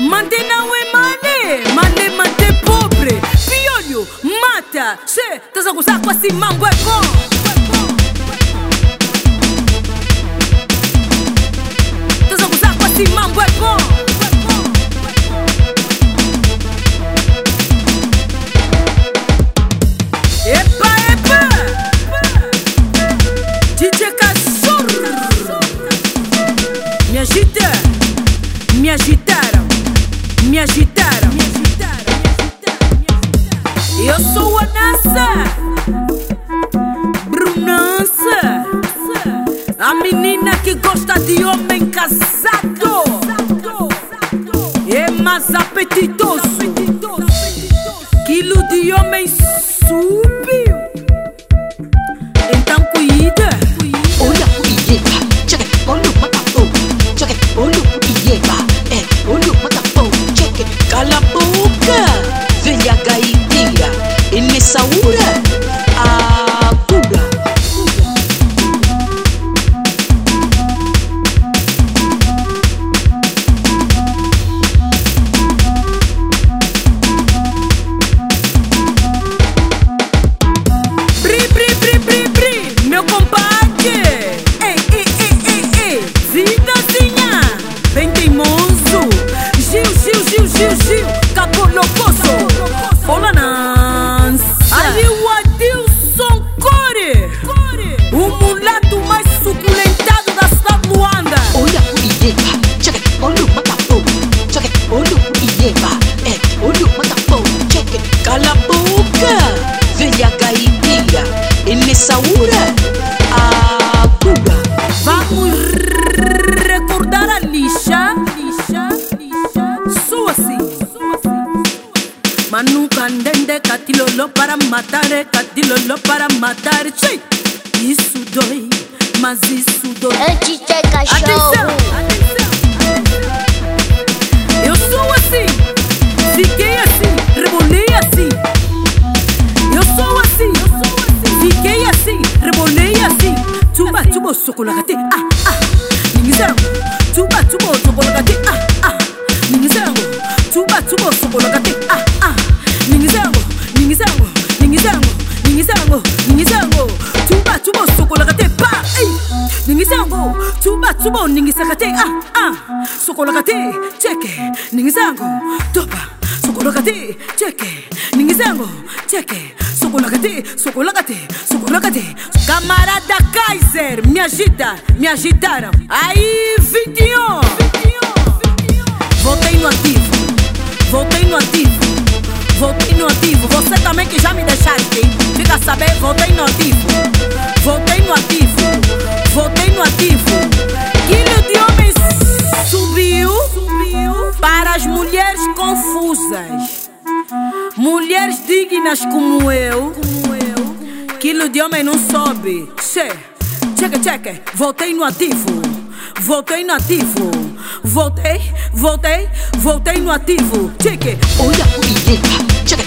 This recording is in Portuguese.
mande nawe mane mane mande pobre. Piolio mata se tazanguzakwa simangwe bon simangwe Me agita, me agitaram, me agitaram. Eu sou a Nassa, Brunança, a menina que gosta de homem casado. É mais apetitoso, quilo de homem subiu. Thank you. Ele saúra, a cura. Vamos recordar a lixa. Lixa, lixa. Sou assim. Manu candende catilolo para matar, catilolo para matar. Tchê! Isso dói, mas isso dói. Antes de cachorro. atenção. ya si rebone ya si tuba tuba osokolaka te ah ah. Ningisa yango. Tuba tuba osokolaka te ah ah. Ningisa yango. Tuba tuba osokolaka te ah ah. Ningisa yango ningisa yango ningisa yango ningisa yango ningisa yango. Tuba tuba osokolaka te pa ningisa yango. Tuba tuba oningisaka te ah ah. Sokolaka te ceke ningisa yango. Toba Sokolagate, cheke, ningisango, cheke, sokolagate, sokolagate, sokolagate. Camarada Kaiser, me agita, me agitaram. Aí, 21. Voltei no ativo, voltei no ativo, voltei no ativo. Você também que já me deixaste, fica a saber, voltei no ativo, voltei mulheres dignas como eu. Quilo de homem não sobe. Che, cheque, cheque, voltei no ativo. Voltei no ativo. Voltei, voltei, voltei no ativo. Cheque, Olha o